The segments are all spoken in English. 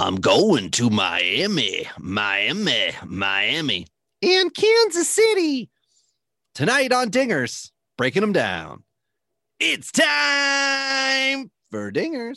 I'm going to Miami, Miami, Miami, and Kansas City. Tonight on Dingers, breaking them down. It's time for Dingers.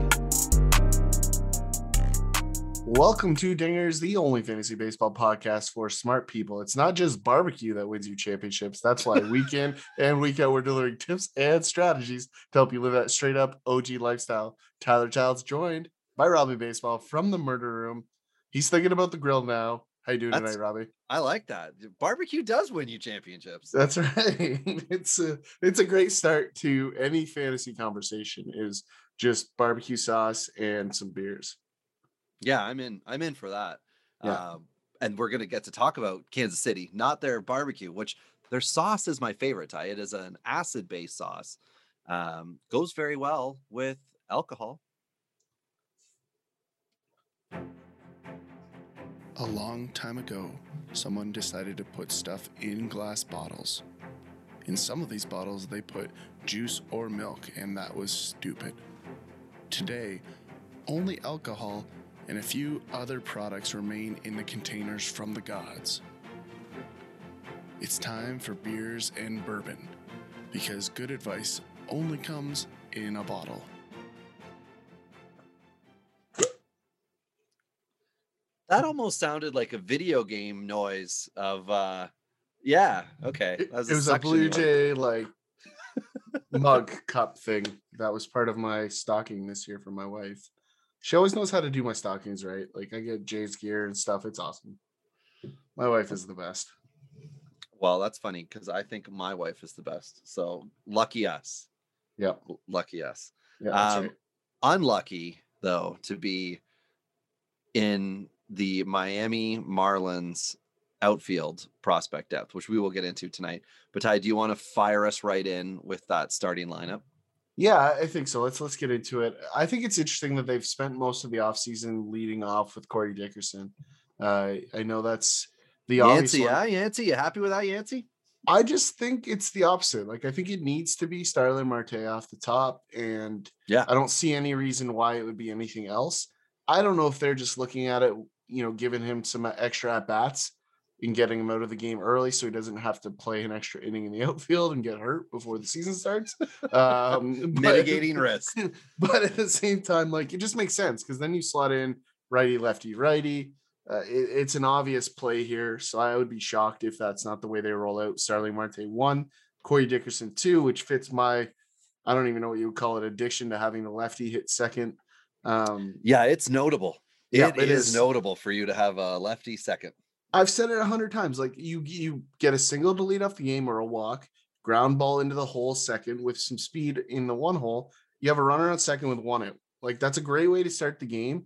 Welcome to Dingers, the only fantasy baseball podcast for smart people. It's not just barbecue that wins you championships. That's why week in and week out, we're delivering tips and strategies to help you live that straight up OG lifestyle. Tyler Childs joined by Robbie Baseball from the murder room. He's thinking about the grill now. How you doing That's- tonight, Robbie? I like that. Barbecue does win you championships. That's right. It's a it's a great start to any fantasy conversation. Is just barbecue sauce and some beers. Yeah, I'm in. I'm in for that. Yeah. Um, and we're gonna get to talk about Kansas City, not their barbecue, which their sauce is my favorite. Ty. It is an acid-based sauce. Um, goes very well with alcohol. A long time ago, someone decided to put stuff in glass bottles. In some of these bottles, they put juice or milk, and that was stupid. Today, only alcohol and a few other products remain in the containers from the gods. It's time for beers and bourbon, because good advice only comes in a bottle. That almost sounded like a video game noise of. uh Yeah. Okay. It, that was it was a Blue. Jay like mug cup thing. That was part of my stocking this year for my wife. She always knows how to do my stockings right. Like I get Jay's gear and stuff. It's awesome. My wife is the best. Well, that's funny because I think my wife is the best. So lucky us. Yeah. Lucky us. Yeah, Um, right. unlucky though to be in the Miami Marlins outfield prospect depth, which we will get into tonight. But Ty, do you want to fire us right in with that starting lineup? Yeah, I think so. Let's let's get into it. I think it's interesting that they've spent most of the offseason leading off with Corey Dickerson. Uh, I know that's the obvious Yancey, one. yeah, Yancey, you happy with that, Yancey? I just think it's the opposite. Like I think it needs to be Starling Marte off the top, and Yeah. I don't see any reason why it would be anything else. I don't know if they're just looking at it, you know, giving him some extra at bats and getting him out of the game early, so he doesn't have to play an extra inning in the outfield and get hurt before the season starts. Um, but- Mitigating risk. but at the same time, like it just makes sense because then you slot in righty, lefty, righty. Uh, it- it's an obvious play here, so I would be shocked if that's not the way they roll out. Starling Marte one, Corey Dickerson two, which fits my, I don't even know what you would call it, addiction to having the lefty hit second. Um, Yeah, it's notable. Yeah, it it is, is. notable for you to have a lefty second. I've said it a hundred times. Like you, you get a single to lead off the game or a walk, ground ball into the hole second with some speed in the one hole. You have a runner on second with one out. Like that's a great way to start the game.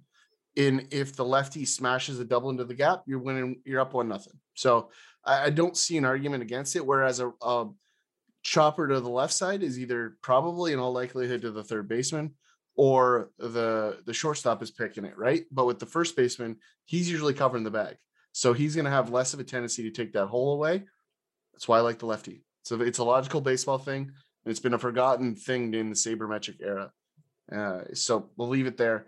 In if the lefty smashes a double into the gap, you're winning. You're up one nothing. So I, I don't see an argument against it. Whereas a, a chopper to the left side is either probably in all likelihood to the third baseman or the the shortstop is picking it right. But with the first baseman, he's usually covering the bag. So he's going to have less of a tendency to take that hole away. That's why I like the lefty. So it's a logical baseball thing. And it's been a forgotten thing in the sabermetric era. Uh, so we'll leave it there.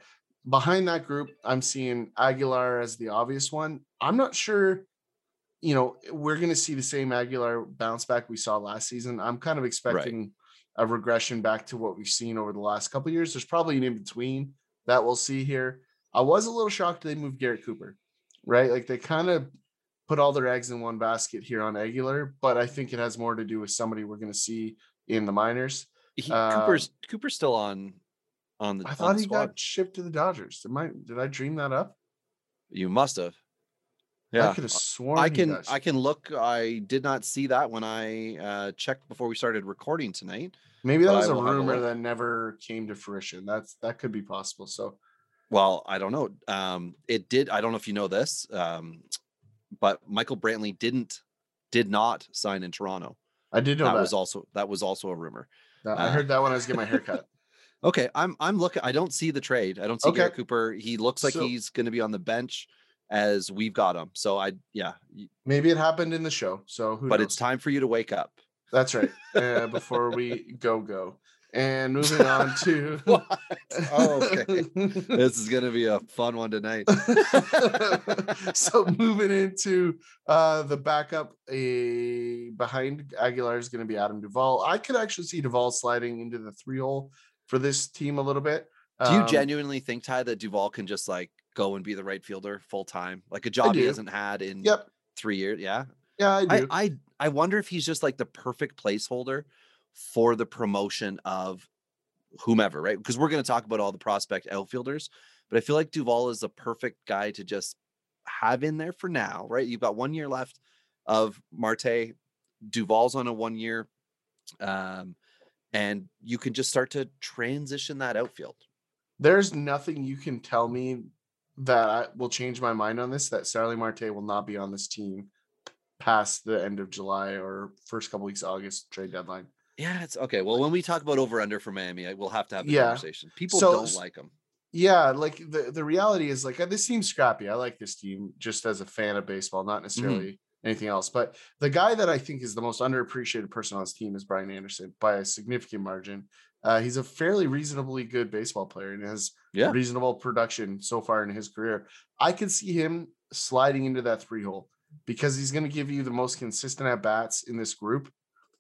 Behind that group, I'm seeing Aguilar as the obvious one. I'm not sure, you know, we're going to see the same Aguilar bounce back we saw last season. I'm kind of expecting a regression back to what we've seen over the last couple of years. There's probably an in between that we'll see here. I was a little shocked they moved Garrett Cooper right? Like they kind of put all their eggs in one basket here on Aguilar, but I think it has more to do with somebody we're going to see in the minors. He, Uh, Cooper's Cooper's still on on the, I thought the he squad. got shipped to the Dodgers. Did I did I dream that up? You must have. Yeah, I could have sworn. I can I can look. I did not see that when I uh, checked before we started recording tonight. Maybe that was I a will have a rumor that never came to fruition. That's that could be possible. So Well, I don't know. Um, it did. I don't know if you know this, um, but Michael Brantley didn't did not sign in Toronto. I did know that, that. was also that was also a rumor. That- I uh, heard that when I was getting my haircut. Okay, I'm I'm looking. I don't see the trade. I don't see Okay. Garrett Cooper. He looks like So- he's going to be on the bench as we've got him. So I yeah, Maybe it happened in the show. So who but knows? it's time for you to wake up. That's right. Uh, before we go go. And moving on to Oh, okay. this is going to be a fun one tonight. so moving into uh the backup a behind Aguilar is going to be Adam Duvall. I could actually see Duvall sliding into the three hole for this team a little bit. Do you Um, genuinely think Ty that Duvall can just like go and be the right fielder full time, like a job he hasn't had in Yep. three years? Yeah, Yeah, I I, do. I I wonder if he's just like the perfect placeholder for the promotion of whomever, right? Because we're going to talk about all the prospect outfielders, but I feel like Duvall is the perfect guy to just have in there for now, right? You've got one year left of Marte. Duvall's on a one year, um, and you can just start to transition that outfield. There's nothing you can tell me that I, will change my mind on this. That Starling Marte will not be on this team past the end of July or first couple weeks of August trade deadline. Yeah, it's okay. Well, when we talk about over under for Miami, I- we'll have to have the Yeah. conversation. People So- don't like them. Yeah, like the the reality is like uh, this team's scrappy. I like this team just as a fan of baseball, not necessarily anything else. But the guy that I think is the most underappreciated person on this team is Brian Anderson by a significant margin. Uh, he's a fairly reasonably good baseball player and has Yeah. reasonable production so far in his career. I could see him sliding into that three hole because he's going to give you the most consistent at bats in this group.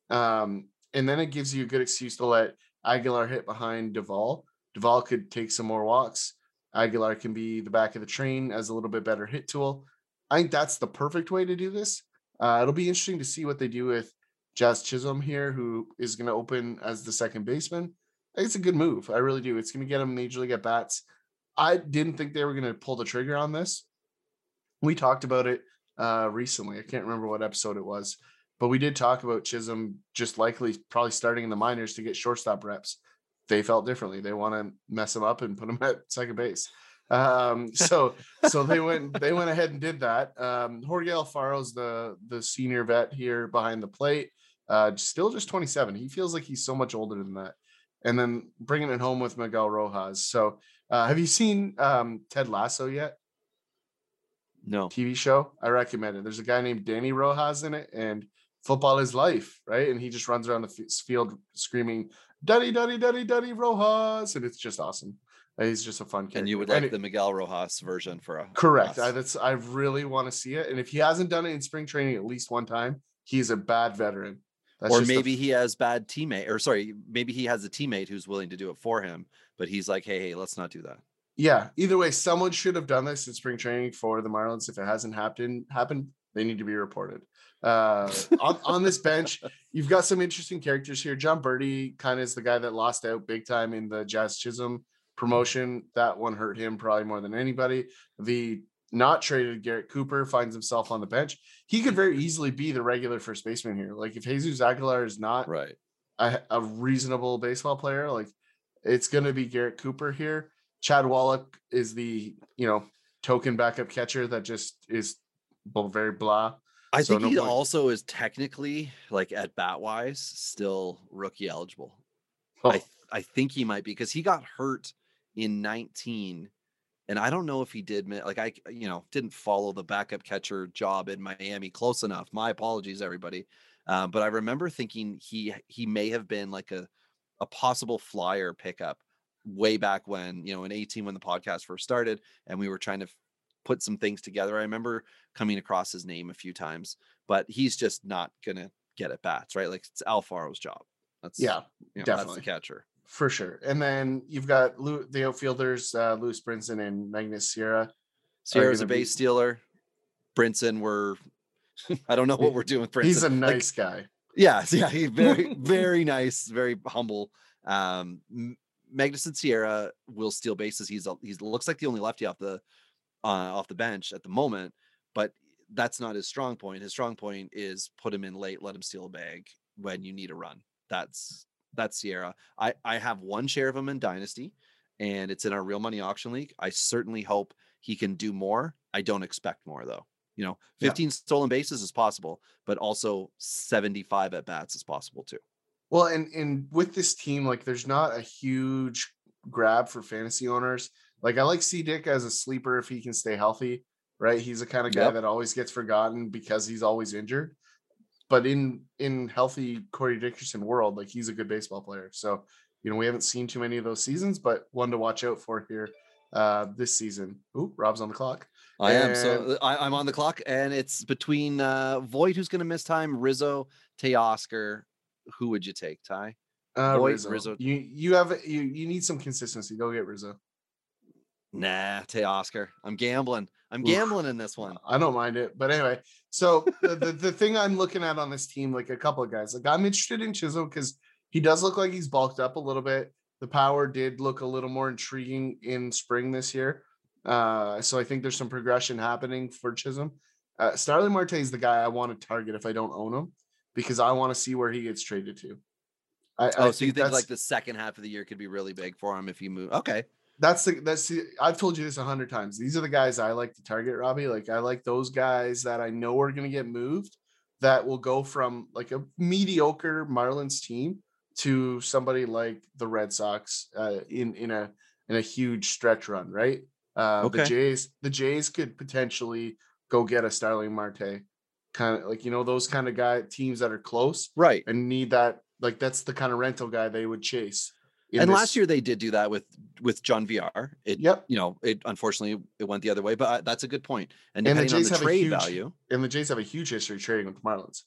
Um, and then it gives you a good excuse to let Aguilar hit behind Duvall. Duvall could take some more walks. Aguilar can be the back of the train as a little bit better hit tool. I think that's the perfect way to do this. Uh, it'll be interesting to see what they do with Jazz Chisholm here, who is going to open as the second baseman. It's a good move. I really do. It's going to get him major league at bats. I didn't think they were going to pull the trigger on this. We talked about it uh, recently. I can't remember what episode it was, but we did talk about Chisholm just likely probably starting in the minors to get shortstop reps. They felt differently. They want to mess him up and put him at second base. Um, so so they went they went ahead and did that. Um, Jorge Alfaro's the the senior vet here behind the plate. Uh, still just 27. He feels like he's so much older than that. And then bringing it home with Miguel Rojas. So uh, have you seen um, Ted Lasso yet? No. TV show. I recommend it. There's a guy named Danny Rojas in it, and football is life, right? And he just runs around the f- field screaming, "Daddy, Daddy, Daddy, Daddy Rojas," and it's just awesome. Uh, He's just a fun character. And you would like it- the Miguel Rojas version for a correct? I, that's I really want to see it. And if he hasn't done it in spring training at least one time, he's a bad veteran. That's or maybe f- he has bad teammate, or sorry, maybe he has a teammate who's willing to do it for him, but he's like, hey, hey, let's not do that. yeah. Either way, someone should have done this in spring training for the Marlins. If it hasn't happened, happened, they need to be reported. Uh, on, on this bench, you've got some interesting characters here. Jon Berti kind of is the guy that lost out big time in the Jazz Chisholm promotion. That one hurt him probably more than anybody. The not traded Garrett Cooper finds himself on the bench. He could very easily be the regular first baseman here. Like if Jesus Aguilar is not Right. a, a reasonable baseball player, like it's going to be Garrett Cooper here. Chad Wallach is the you know token backup catcher that just is very blah. I So think no he point. also is technically, like at bat wise, still rookie eligible. I th- I think he might be because he got hurt in 19 and I don't know if he did like I you know didn't follow the backup catcher job in Miami close enough. My apologies everybody. Uh, but I remember thinking he he may have been like a a possible flyer pickup way back when, you know, in 18 when the podcast first started and we were trying to put some things together. I remember coming across his name a few times, but he's just not to get at bats, right? Like it's Alfaro's job. That's yeah, you know, definitely. that's the catcher. for sure. And then you've got Lou, the outfielders, uh, Lewis Brinson and Magneuris Sierra. Sierra's a gonna be- base stealer. Brinson, we're I don't know what we're doing with Brinson. He's a Like, nice guy. yeah, yeah, he's very, very nice, very humble. Um M- Magneuris Sierra will steal bases. He's a, he's looks like the only lefty off the uh, off the bench at the moment, but that's not his strong point. His strong point is put him in late, let him steal a bag when you need a run. That's that's Sierra. I I have one share of him in Dynasty, and it's in our real money auction league. I certainly hope he can do more. I don't expect more though. You know, Yeah. 15 stolen bases is possible, but also 75 at bats is possible too. Well, and and with this team, like there's not a huge grab for fantasy owners. Like I like C Dick as a sleeper if he can stay healthy, right? He's the kind of guy Yep. that always gets forgotten because he's always injured. But in in healthy Corey Dickerson world, like he's a good baseball player. So you know we haven't seen too many of those seasons, but one to watch out for here uh this season. Ooh, Rob's on the clock. I am. So I, I'm on the clock, and it's between uh, Voit, who's going to miss time, Rizzo, Teoscar. Who would you take, Ty? Uh, Rizzo. Rizzo. You you have you you need some consistency. Go get Rizzo. Nah, Teoscar. I'm gambling. I'm gambling in this one. I don't mind it. But anyway, so the, the, the thing I'm looking at on this team, like a couple of guys, like I'm interested in Chisholm because he does look like he's bulked up a little bit. The power did look a little more intriguing in spring this year. Uh, so I think there's some progression happening for Chisholm. Uh, Starling Marte is the guy I want to target if I don't own him because I want to see where he gets traded to. I, Oh, I so you think like the second half of the year could be really big for him if he move? Okay. That's the that's the I've told you this a hundred times. These are the guys I like to target, Robbie. Like I like those guys that I know are gonna get moved that will go from like a mediocre Marlins team to somebody like the Red Sox uh, in in a in a huge stretch run, right? Uh, Okay. The Jays, the Jays could potentially go get a Starling Marte, kind of like you know those kind of guy teams that are close Right. and need that. Like that's the kind of rental guy they would chase. And this- last year they did do that with with John VR. It Yep. you know, it unfortunately it went the other way, but uh, that's a good point. And And the Jays the have a trade huge- value, and the Jays have a huge history trading with the Marlins.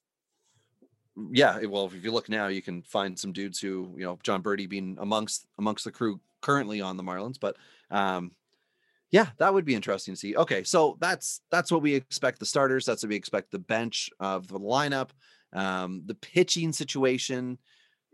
yeah, well, if you look now, you can find some dudes who, you know, Jon Berti being amongst amongst the crew currently on the Marlins, but um yeah, that would be interesting to see. Okay, so that's that's what we expect the starters, that's what we expect the bench of the lineup. Um the pitching situation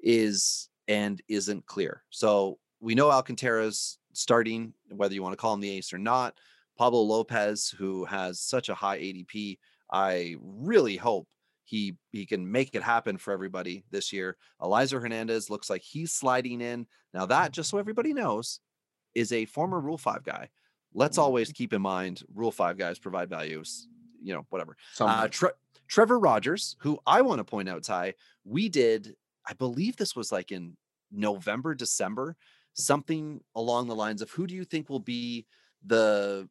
is and isn't clear. So we know Alcantara's starting, whether you want to call him the ace or not. Pablo Lopez, who has such a high ADP, I really hope he he can make it happen for everybody this year. Elieser Hernandez looks like he's sliding in. Now that, just so everybody knows, is a former Rule Five guy. Let's always keep in mind Rule Five guys provide values. You know, whatever. Uh, Tre- Trevor Rogers, who I want to point out, Ty, we did, I believe this was like in November, December, something along the lines of who do you think will be the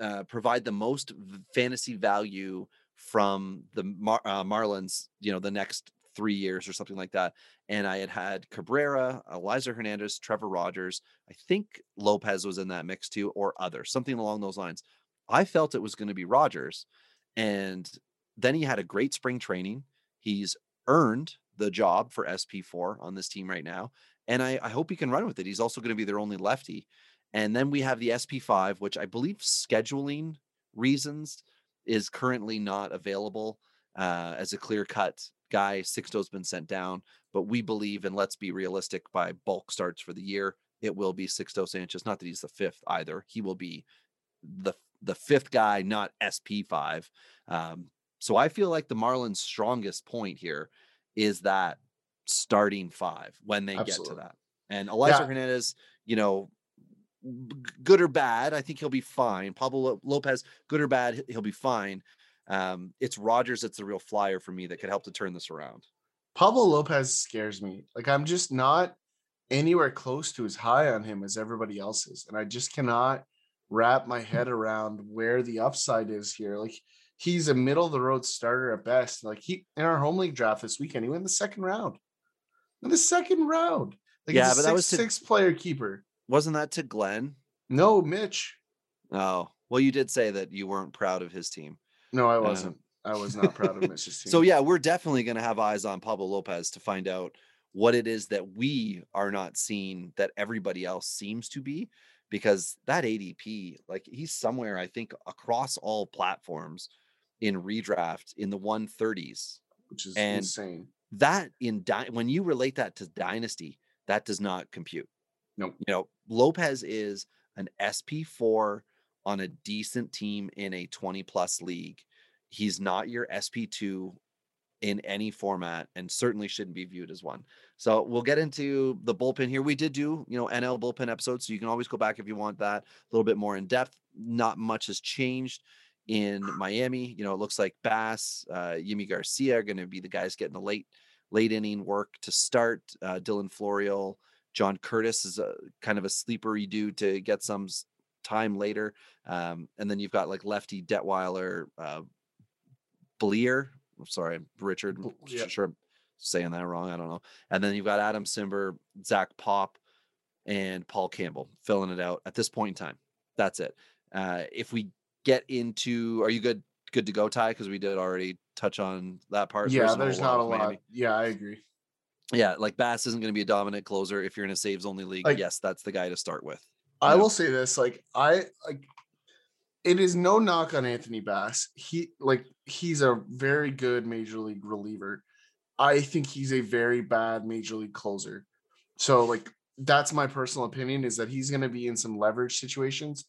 uh, provide the most fantasy value from the Mar- uh, Marlins, you know, the next three years or something like that. And I had had Cabrera, Elieser Hernandez, Trevor Rogers. I think Lopez was in that mix too, or other something along those lines. I felt it was going to be Rogers. And then he had a great spring training. He's earned the job for SP4 on this team right now. And I, I hope he can run with it. He's also going to be their only lefty. And then we have the SP5, which I believe scheduling reasons is currently not available uh, as a clear cut guy. Sixto's been sent down, but we believe, and let's be realistic, by bulk starts for the year, it will be Sixto Sanchez. Not that he's the fifth either. He will be the the fifth guy, not SP5. Um, so I feel like the Marlins' strongest point here is that starting five when they get to that. And Elieser Yeah. Hernandez, you know, good or bad, I think he'll be fine. Pablo Lopez, good or bad, he- he'll be fine. Um, it's Rogers that's the real flyer for me that could help to turn this around. Pablo Lopez scares me. Like I'm just not anywhere close to as high on him as everybody else is, and I just cannot wrap my head around where the upside is here. Like he's a middle of the road starter at best. Like he in our home league draft this weekend, he went in the second round. In the second round, like Yeah, but that was six, to- six player keeper. Wasn't that to Glenn? No, Mitch. Oh, well, you did say that you weren't proud of his team. No, I uh, wasn't. I was not proud of Mitch's team. So yeah, we're definitely going to have eyes on Pablo Lopez to find out what it is that we are not seeing that everybody else seems to be because that ADP like he's somewhere I think across all platforms in redraft in the 130s. which is and- insane. That in Dy- when you relate that to dynasty, that does not compute. Nope. You know, Lopez is an SP4 on a decent team in a 20 plus league. He's not your SP2 in any format and certainly shouldn't be viewed as one. So we'll get into the bullpen here. We did do, you know, NL bullpen episodes, so you can always go back if you want that a little bit more in depth. Not much has changed in Miami. You know, it looks like Bass, uh, Yimi Garcia are going to be the guys getting the late late inning work to start. Uh, Dylan Floro, John Curtis is a kind of a sleepery dude to get some time later. Um, and then you've got like lefty Detwiler, uh, Bleier. I'm sorry, Richard. Yeah. sure I'm saying that wrong. I don't know. And then you've got Adam Cimber, Zach Pop, and Paul Campbell filling it out at this point in time. That's it. Uh, if we get into, are you good? Good to go, Ty? Because we did already touch on that part. Yeah, There's not a lot. Miami. Yeah, I agree. Yeah, like Bass isn't going to be a dominant closer if you're in a saves only league. Like- yes, that's the guy to start with. I will say this, like I like it is no knock on Anthony Bass. He like he's a very good major league reliever. I think he's a very bad major league closer. So like that's my personal opinion is that he's going to be in some leverage situations.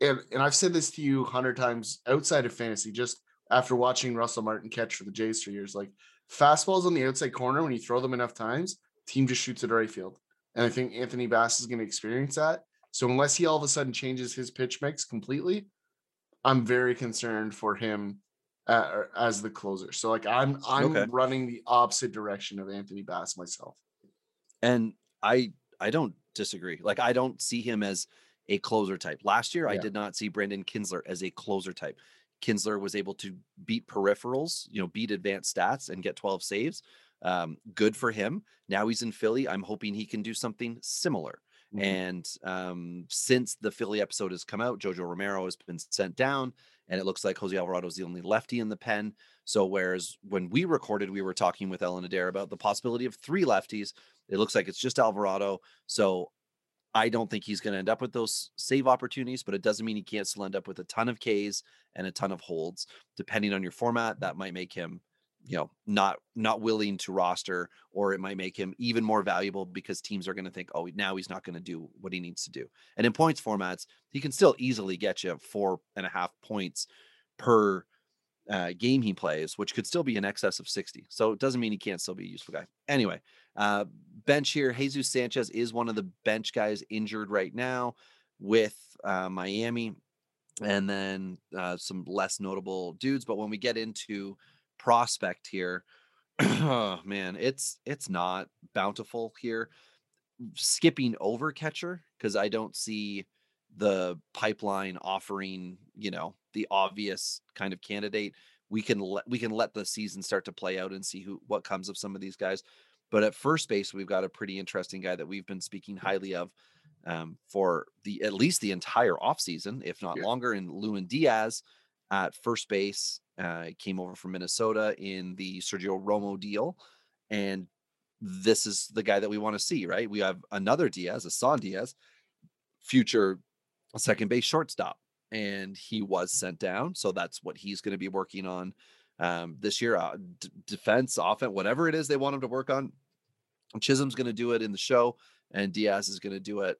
And and I've said this to you a hundred times outside of fantasy, just after watching Russell Martin catch for the Jays for years. Like fastballs on the outside corner, when you throw them enough times, team just shoots it right field. And I think Anthony Bass is going to experience that. So unless he all of a sudden changes his pitch mix completely, I'm very concerned for him uh, as the closer. So like I'm I'm Okay. running the opposite direction of Anthony Bass myself. And I I don't disagree. Like I don't see him as a closer type. Last year, I did not see Brandon Kintzler as a closer type. Kintzler was able to beat peripherals, you know, beat advanced stats and get 12 saves. Um, good for him. Now he's in Philly. I'm hoping he can do something similar. Mhm. And um, since the Philly episode has come out, Jojo Romero has been sent down, and it looks like Jose Alvarado is the only lefty in the pen. So, whereas when we recorded, we were talking with Ellen Adair about the possibility of three lefties, it looks like it's just Alvarado. So, I don't think he's going to end up with those save opportunities, but it doesn't mean he can't still end up with a ton of Ks and a ton of holds. Depending on your format, that might make him, you know, not not willing to roster, or it might make him even more valuable because teams are going to think, oh, now he's not going to do what he needs to do. And in points formats, he can still easily get you four and a half points per uh, game he plays, which could still be in excess of 60. So it doesn't mean he can't still be a useful guy. Anyway, uh, bench here, Jesus Sanchez is one of the bench guys injured right now with uh, Miami, and then uh, some less notable dudes. But when we get into prospect here, oh man, it's it's not bountiful here. Skipping over catcher because I don't see the pipeline offering, you know, the obvious kind of candidate. We can let we can let the season start to play out and see who what comes of some of these guys. But at first base, we've got a pretty interesting guy that we've been speaking highly of um, for the at least the entire offseason, if not Yeah. longer. And Lewin Diaz at first base uh, came over from Minnesota in the Sergio Romo deal, and this is the guy that we want to see, right? We have another Diaz, Asan Diaz, future second base shortstop, and he was sent down, so that's what he's going to be working on um, this year. Uh, d- defense, offense, whatever it is they want him to work on. Chisholm's going to do it in the show, and Diaz is going to do it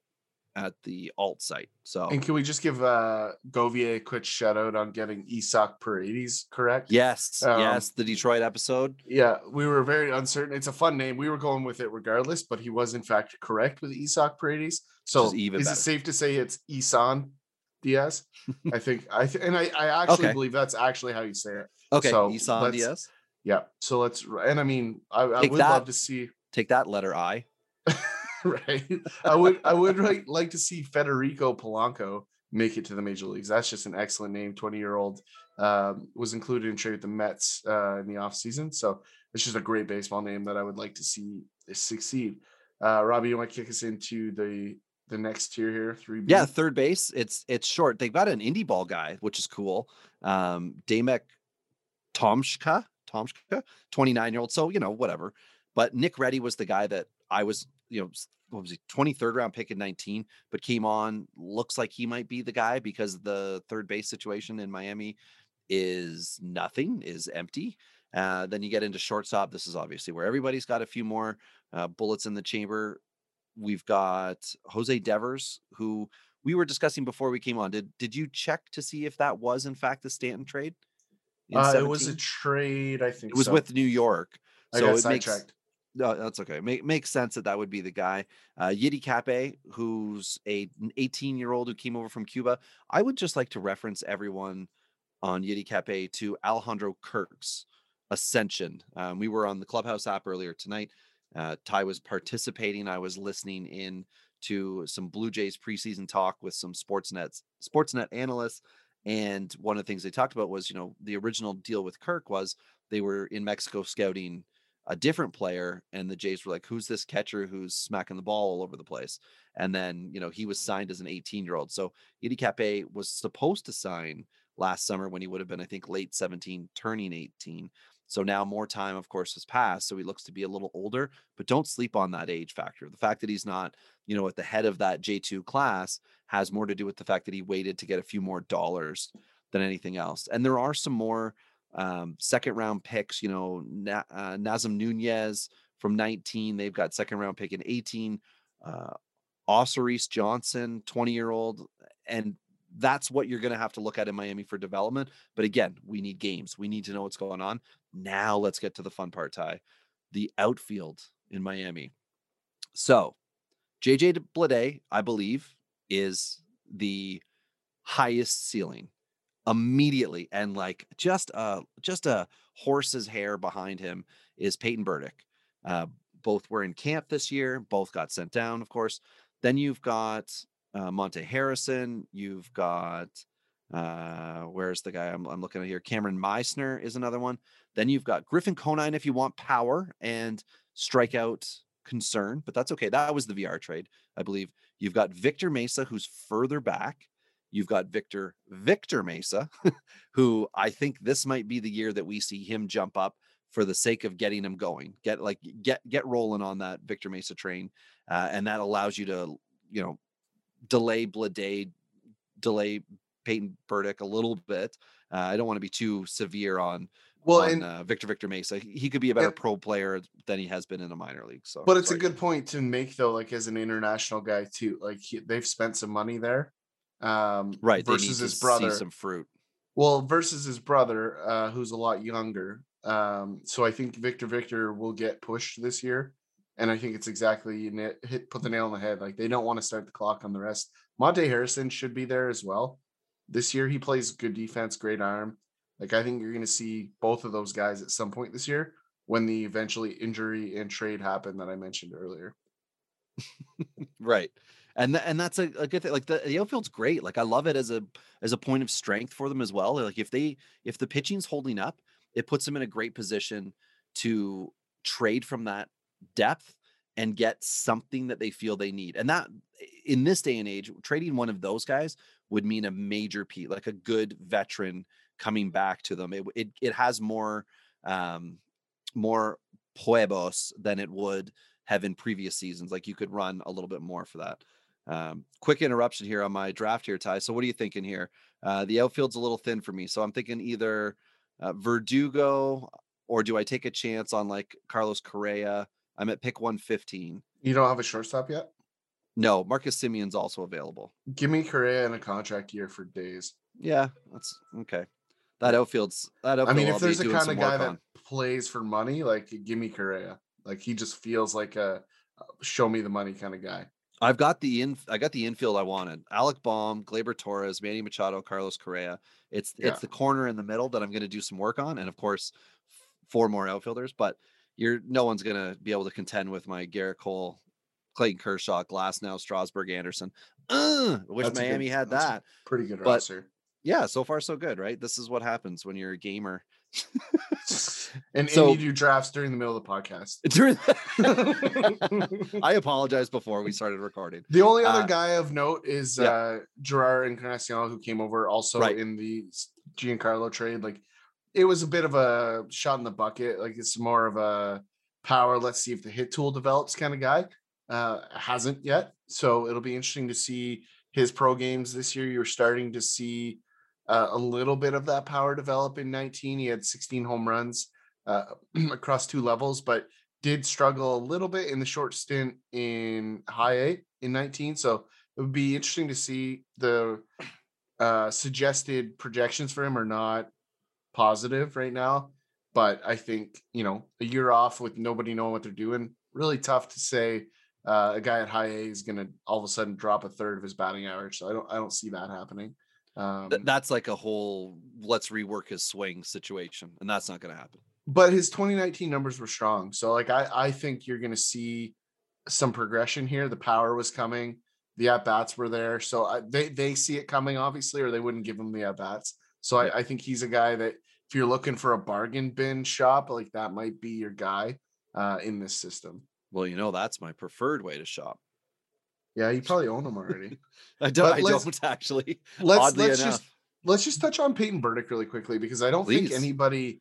at the alt site. So And can we just give uh Govier a quick shout out on getting Isaac Paredes correct? yes, Um, yes, the Detroit episode. Yeah, we were very uncertain. It's a fun name. We were going with it regardless, but he was in fact correct with Isaac Paredes. So is even is better. it safe to say it's Isan Diaz? I think I th- and I, I actually Okay. believe that's actually how you say it. Okay, so Isan Diaz. Yeah. So let's and I mean I, I would that. love to see Take that letter I. right. I would I would like, like to see Federico Polanco make it to the major leagues. That's just an excellent name. 20 year old um, was included in trade with the Mets uh, in the offseason. So it's just a great baseball name that I would like to see succeed. Uh, Robbie, you want to kick us into the the next tier here? Three. Yeah, third base. It's it's short. They've got an indie ball guy, which is cool. Um, Damek Tomscha, Tomscha, 29 year old. So, you know, whatever. But Nick Reddy was the guy that I was, you know, what was he, 23rd round pick in 19, but came on. Looks like he might be the guy because the third base situation in Miami is nothing, is empty. Uh, then you get into shortstop. This is obviously where everybody's got a few more uh, bullets in the chamber. We've got Jose Devers, who we were discussing before we came on. Did did you check to see if that was in fact the Stanton trade? Uh, it was a trade, I think. It was so. with New York. I so it makes no, that's okay. Make makes sense that that would be the guy. Uh, Yiddi Cappe, who's a 18 year old who came over from Cuba. I would just like to reference everyone on Yiddi Cappe to Alejandro Kirk's ascension. Um, we were on the Clubhouse app earlier tonight. Uh, Ty was participating. I was listening in to some Blue Jays preseason talk with some Sportsnet Sportsnet analysts. And one of the things they talked about was, you know, the original deal with Kirk was they were in Mexico scouting a different player and the Jays were like who's this catcher who's smacking the ball all over the place and then you know he was signed as an 18 year old so Yiddi Cappe was supposed to sign last summer when he would have been I think late 17 turning 18 so now more time of course has passed so he looks to be a little older but don't sleep on that age factor the fact that he's not you know at the head of that J2 class has more to do with the fact that he waited to get a few more dollars than anything else and there are some more um, second round picks, you know, Na- uh, Nasim Nunez from 19. They've got second round pick in 18. Uh, Osiris Johnson, 20 year old. And that's what you're going to have to look at in Miami for development. But again, we need games. We need to know what's going on. Now let's get to the fun part, Ty. The outfield in Miami. So JJ Bleday, I believe, is the highest ceiling immediately and like just a just a horse's hair behind him is Peyton Burdick. Uh, both were in camp this year, both got sent down, of course. Then you've got uh, Monte Harrison, you've got uh where's the guy I'm, I'm looking at here? Kameron Misner is another one. Then you've got griffin conine if you want power and strikeout concern but that's okay. That was the vr trade i believe. You've got victor mesa who's further back. You've got Victor Victor Mesa, who I think this might be the year that we see him jump up for the sake of getting him going. Get like get get rolling on that Victor Mesa train, uh, and that allows you to you know delay Bleday, delay Peyton Burdick a little bit. Uh, I don't want to be too severe on Well, on and uh, Victor Victor Mesa. He could be a better and- pro player than he has been in a minor league. So, but it's sorry. a good point to make though, like as an international guy too. Like he, they've spent some money there. Um right. Versus his brother. some fruit. Well, versus his brother, uh, who's a lot younger. Um, so I think Victor Victor will get pushed this year. And I think it's exactly you hit put the nail on the head. Like they don't want to start the clock on the rest. Monte Harrison should be there as well. This year he plays good defense, great arm. Like I think you're gonna see both of those guys at some point this year when the eventually injury and trade happen that I mentioned earlier. right and tha- and that's a, a good thing like the, the outfield's great like i love it as a as a point of strength for them as well like if they if the pitching's holding up it puts them in a great position to trade from that depth and get something that they feel they need and that in this day and age trading one of those guys would mean a major piece like a good veteran coming back to them it it, it has more um more pueblos than it would have in previous seasons. Like you could run a little bit more for that. Um, quick interruption here on my draft here, Ty. So what are you thinking here? Uh, the outfield's a little thin for me, so I'm thinking either uh, Verdugo or do I take a chance on like Carlos Correa? I'm at pick 115. You don't have a shortstop yet? No, Marcus Semien's also available. Give me Correa in a contract year for days. Yeah, that's okay. That outfield's that outfield. I mean, I'll if there's a kind of guy that on. plays for money, like give me Correa. Like he just feels like a uh, show me the money kind of guy. I've got the in I got the infield I wanted. Alec Bohm, Gleyber Torres, Manny Machado, Carlos Correa. It's Yeah. it's the corner in the middle that I'm going to do some work on, and of course, four more outfielders. But you're no one's going to be able to contend with my Gerrit Cole, Clayton Kershaw, Glasnow, Strasburg, Anderson. Uh, wish That's a good- Miami had that. Pretty good But- roster. Yeah, so far so good, right? This is what happens when you're a gamer. And, So- and you do drafts during the middle of the podcast. During- I apologize before we started recording. The only other Uh, guy of note is yeah. uh Jerar Encarnacion, who came over also Right. in the Giancarlo trade. Like it was a bit of a shot in the bucket. Like it's more of a power. Let's see if the hit tool develops kind of guy. Uh hasn't yet. So it'll be interesting to see his pro games this year. You're starting to see uh, a little bit of that power develop in 19. He had 16 home runs uh, across two levels, but did struggle a little bit in the short stint in high A in 19. So it would be interesting to see the uh, suggested projections for him or not positive right now. But I think, you know, a year off with nobody knowing what they're doing, really tough to say uh, a guy at high A is going to all of a sudden drop a third of his batting average. So I don't, I don't see that happening. Um, Th- that's like a whole let's rework his swing situation, and that's not going to happen. but his 2019 numbers were strong. So like I, I think you're going to see some progression here. The power was coming, the at bats were there, so I, they they see it coming obviously, or they wouldn't give him the at bats. So Yeah. I, I think he's a guy that if you're looking for a bargain bin shop, like that might be your guy uh, in this system. Well, you know that's my preferred way to shop. Yeah, you probably own them already. I don't. I don't actually. let's oddly let's enough, just let's just touch on Peyton Burdick really quickly because I don't Please. think anybody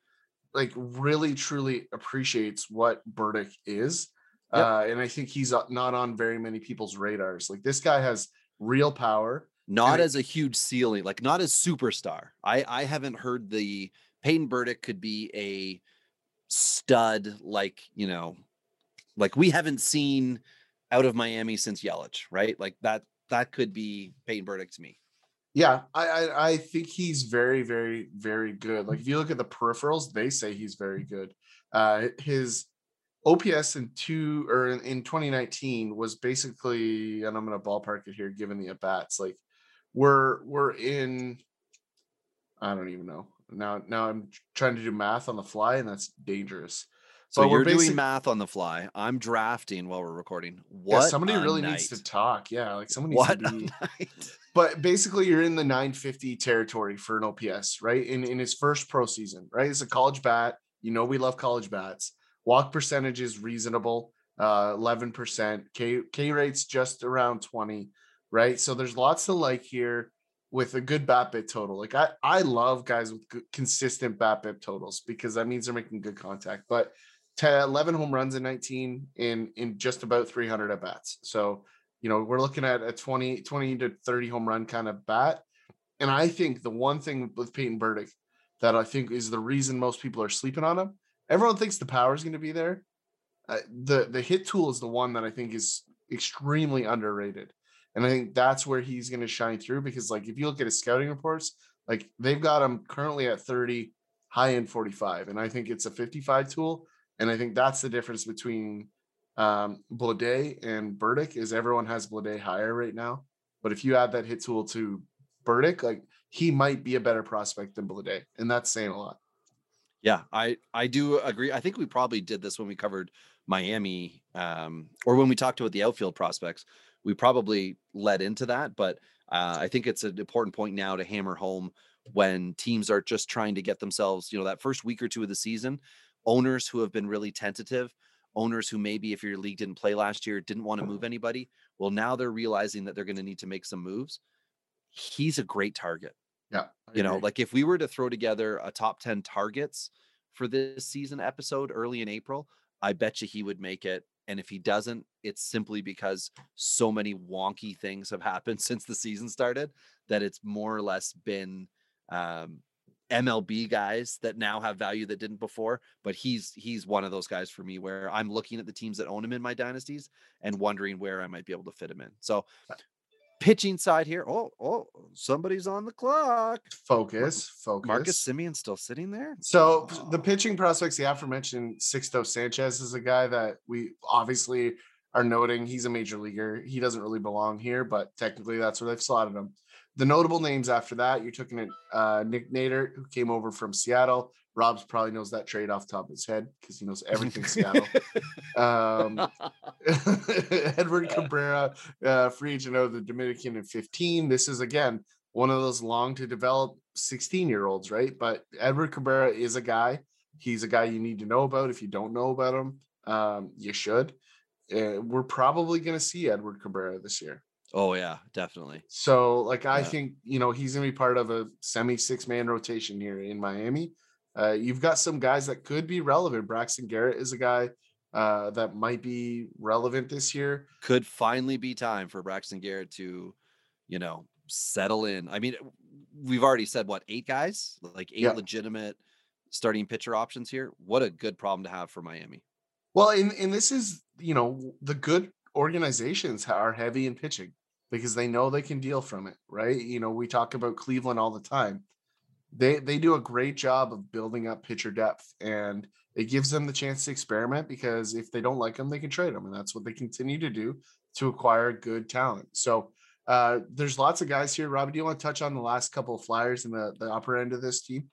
like really truly appreciates what Burdick is. Yep. Uh, and I think he's uh, not on very many people's radars. Like this guy has real power. not it- as a huge ceiling, like not as superstar. I I haven't heard the Peyton Burdick could be a stud, like you know, like we haven't seen out of Miami since Yelich, right? Like that that could be Peyton Burdick to me. Yeah, I, I I think he's very very very good. Like if you look at the peripherals, they say he's very good. Uh, his OPS in two or in, in 2019 was basically, and I'm gonna ballpark it here, given the at bats. Like we're we're in, I don't even know. Now now I'm trying to do math on the fly, and that's dangerous. So But we're you're doing math on the fly. I'm drafting while we're recording. Yeah, What? somebody really night. needs to talk. Yeah, like somebody needs What to be. but basically you're in the 950 territory for an OPS, right? In in his first pro season, right? It's a college bat. You know we love college bats. Walk percentage is reasonable, uh 11%. K K rate's just around 20, right? So there's lots to like here with a good bat bit total. Like I I love guys with good, consistent bat bit totals because that means they're making good contact. But to 11 home runs in 19 in in just about 300 at bats. So you know, we're looking at a 20, 20 to 30 home run kind of bat. And I think the one thing with Peyton Burdick that I think is the reason most people are sleeping on him, everyone thinks the power is going to be there. Uh, the the hit tool is the one that I think is extremely underrated. And I think that's where he's going to shine through because like if you look at his scouting reports, like they've got him currently at 30, high end 45. And I think it's a 55 tool. And I think that's the difference between um Bleday and Burdick is everyone has Bleday higher right now. But if you add that hit tool to Burdick, like he might be a better prospect than Bleday. And that's saying a lot. Yeah, I I do agree. I think we probably did this when we covered Miami, um, or when we talked about the outfield prospects. We probably led into that, but uh, I think it's an important point now to hammer home when teams are just trying to get themselves, you know, that first week or two of the season. Owners who have been really tentative, owners who maybe if your league didn't play last year didn't want to move anybody. Well, now they're realizing that they're going to need to make some moves. He's a great target Yeah. You know like if we were to throw together a top 10 targets for this season episode early in april i bet you he would make it and if he doesn't it's simply because so many wonky things have happened since the season started that it's more or less been um mlb guys that now have value that didn't before but he's he's one of those guys for me where i'm looking at the teams that own him in my dynasties and wondering where i might be able to fit him in. So pitching side here oh oh somebody's on the clock focus, focus. Marcus Semien still sitting there? So the pitching prospects, the aforementioned Sixto Sanchez is a guy that we obviously are noting. He's a major leaguer. He doesn't really belong here, but technically that's where they've slotted him. The notable names after that, you're looking at uh, Nick Neidert, who came over from Seattle. Rob's probably knows that trade off the top of his head because he knows everything Seattle. Um, Edward Cabrera, uh, free agent out of the Dominican in 15. This is again one of those long to develop 16 year olds, right? But Edward Cabrera is a guy. He's a guy you need to know about. If you don't know about him, um, you should. Uh, we're probably going to see Edward Cabrera this year. oh yeah, definitely. So, like, I Yeah. think you know he's going to be part of a semi six man rotation here in Miami. Uh, you've got some guys that could be relevant. Braxton Garrett is a guy uh, that might be relevant this year. Could finally be time for Braxton Garrett to, you know, settle in. I mean, we've already said what eight guys, like eight Yeah. legitimate starting pitcher options here. What a good problem to have for Miami. Well, and and this is you know the good organizations are heavy in pitching because they know they can deal from it, right? You know, we talk about Cleveland all the time. They they do a great job of building up pitcher depth and it gives them the chance to experiment because if they don't like them, they can trade them, and that's what they continue to do to acquire good talent. So uh, there's lots of guys here. Robbie, do you want to touch on the last couple of flyers in the, the upper end of this team?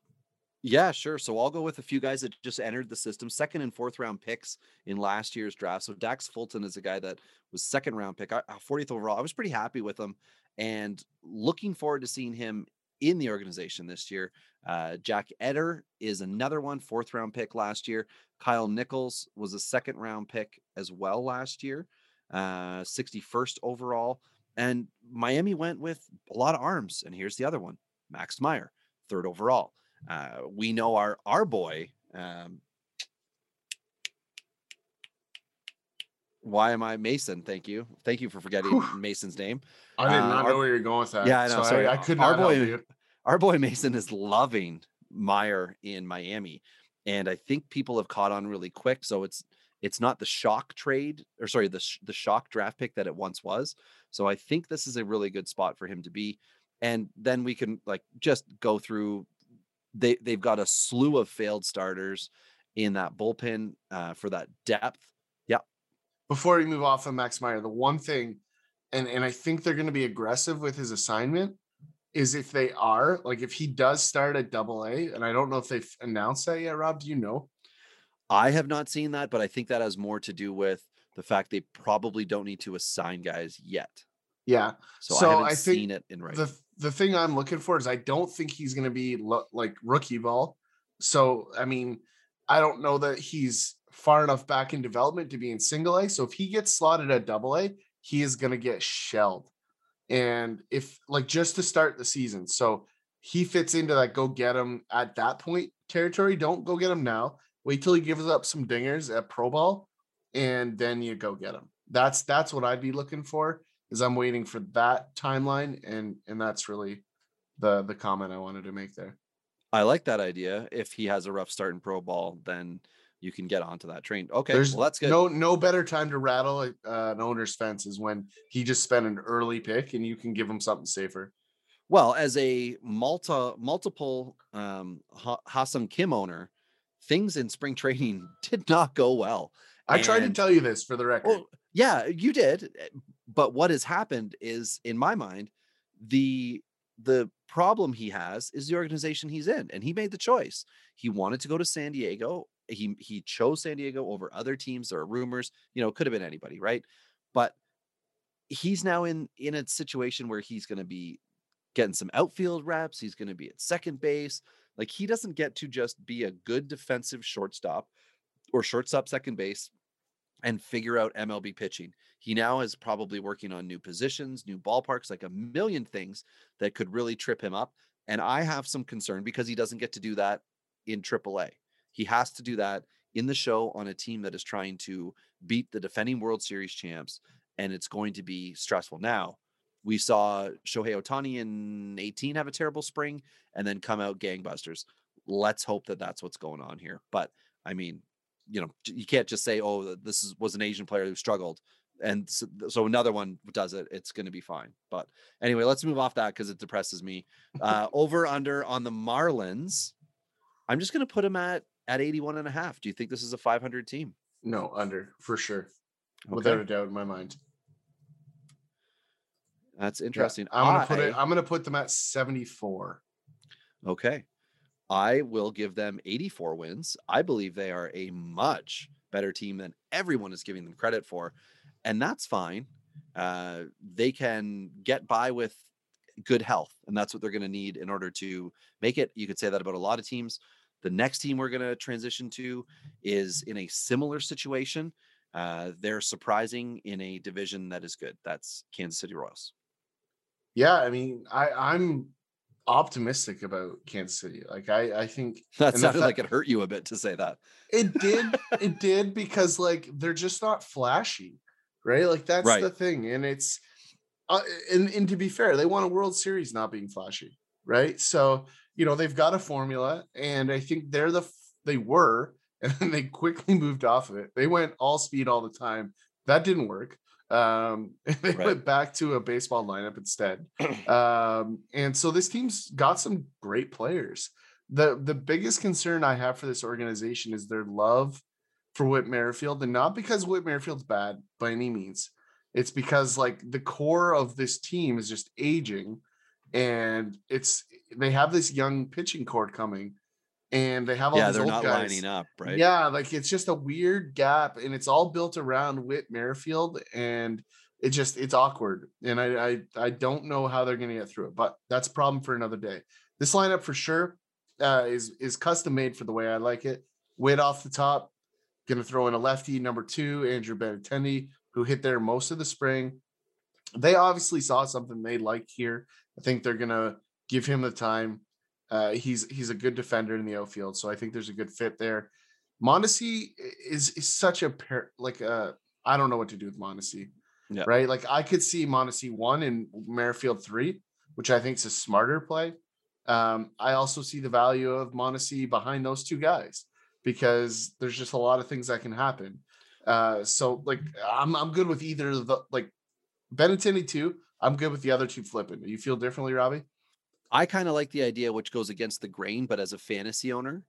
Yeah, sure. So I'll go with a few guys that just entered the system, second and fourth round picks in last year's draft. So Dax Fulton is a guy that was second round pick, 40th overall. I was pretty happy with him and looking forward to seeing him in the organization this year. Uh, Jake Eder is another one, fourth round pick last year. Kyle Nicolas was a second round pick as well last year, uh, 61st overall. And Miami went with a lot of arms. And here's the other one Max Meyer, third overall. Uh, we know our our boy. Um, why am I Mason? Thank you, thank you for forgetting. Mason's name. I did not uh, know where you're going with that. Yeah, I know. So sorry, I, I could not. Our boy, our boy Mason is loving Meyer in Miami, and I think people have caught on really quick. So it's it's not the shock trade or sorry the the shock draft pick that it once was. So I think this is a really good spot for him to be, and then we can like just go through. They they've got a slew of failed starters in that bullpen uh, for that depth. Yeah. Before we move off of Max Meyer, the one thing, and and I think they're going to be aggressive with his assignment is if they are like if he does start at double A, and I don't know if they've announced that yet. Rob, do you know? I have not seen that, but I think that has more to do with the fact they probably don't need to assign guys yet. Yeah. So, so I haven't I seen it in right. The the thing I'm looking for is I don't think he's going to be lo- like rookie ball. So I mean, I don't know that he's far enough back in development to be in single A. So if he gets slotted at double A, he is going to get shelled. And if like just to start the season, so he fits into that go get him at that point territory. Don't go get him now. Wait till he gives up some dingers at pro ball, and then you go get him. That's that's what I'd be looking for. Is I'm waiting for that timeline, and and that's really the the comment I wanted to make there. I like that idea. If he has a rough start in pro ball, then you can get onto that train. Okay, There's well, that's good. No, no better time to rattle uh, an owner's fence is when he just spent an early pick and you can give him something safer. Well, as a multi multiple um, Ha-Seong Kim owner, things in spring training did not go well. I and, tried to tell you this for the record. Well, yeah, you did. Eh, but what has happened is, in my mind, the the problem he has is the organization he's in, and he made the choice. He wanted to go to San Diego he he chose San Diego over other teams. There are rumors, you know, it could have been anybody, right? But he's now in in a situation where he's going to be getting some outfield reps. He's going to be at second base. Like he doesn't get to just be a good defensive shortstop or shortstop second base and figure out MLB pitching. He now is probably working on new positions, new ballparks, like a million things that could really trip him up. And I have some concern because he doesn't get to do that in AAA. He has to do that in the show on a team that is trying to beat the defending World Series champs, and it's going to be stressful. Now, we saw Shohei Ohtani in 18 have a terrible spring and then come out gangbusters. Let's hope that that's what's going on here. But I mean, you know, you can't just say, "Oh, this is, was an Asian player who struggled," and so, so another one does it. It's going to be fine. But anyway, let's move off that because it depresses me. Uh, over under on the Marlins. I'm just going to put him at at 81 and a half. Do you think this is a 500 team? No, under for sure. Okay. Without a doubt in my mind. That's interesting. Yeah, I'm gonna I, put it. I'm gonna put them at 74. Okay. I will give them 84 wins. I believe they are a much better team than everyone is giving them credit for. And that's fine. Uh, they can get by with good health. And that's what they're going to need in order to make it. You could say that about a lot of teams. The next team we're going to transition to is in a similar situation. Uh, they're surprising in a division that is good. That's Kansas City Royals. Yeah, I mean, I, I'm optimistic about Kansas City. Like I, I think that sounded like it hurt you a bit to say that. It did. it did because like they're just not flashy, right? Like that's right. the thing, and it's uh, and and to be fair, they won a World Series not being flashy, right? So you know they've got a formula and i think they're the they were and then they quickly moved off of it they went all speed all the time that didn't work Um, they Right. went back to a baseball lineup instead. Um, and so this team's got some great players. The the biggest concern I have for this organization is their love for Whit Merrifield, and not because Whit Merrifield's bad by any means. It's because like the core of this team is just aging, and it's they have this young pitching core coming, and they have all yeah, these they're old not guys. lining up, right? Yeah, like it's just a weird gap, and it's all built around Whit Merrifield, and it just it's awkward, and I I, I don't know how they're gonna get through it, but that's a problem for another day. This lineup for sure uh, is is custom made for the way I like it. Whit off the top, gonna throw in a lefty number two, Andrew Benintendi, who hit there most of the spring. They obviously saw something they like here. I think they're gonna give him the time. Uh, he's he's a good defender in the outfield, so I think there's a good fit there. Mondesi is is such a pair like uh I don't know what to do with Mondesi. Yeah. Right. Like I could see Mondesi one and Merrifield three, which I think is a smarter play. Um, I also see the value of Mondesi behind those two guys because there's just a lot of things that can happen. Uh, so like I'm I'm good with either of the like Benintendi two. I'm good with the other two flipping. Do you feel differently, Robbie? I kind of like the idea, which goes against the grain, but as a fantasy owner,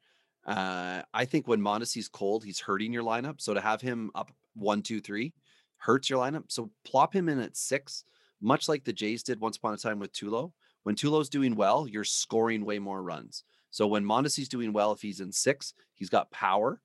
uh, I think when Mondesi's cold, he's hurting your lineup. So to have him up one, two, three hurts your lineup. So plop him in at six, much like the Jays did once upon a time with Tulo. When Tulo's doing well, you're scoring way more runs. So when Mondesi's doing well, if he's in six, he's got power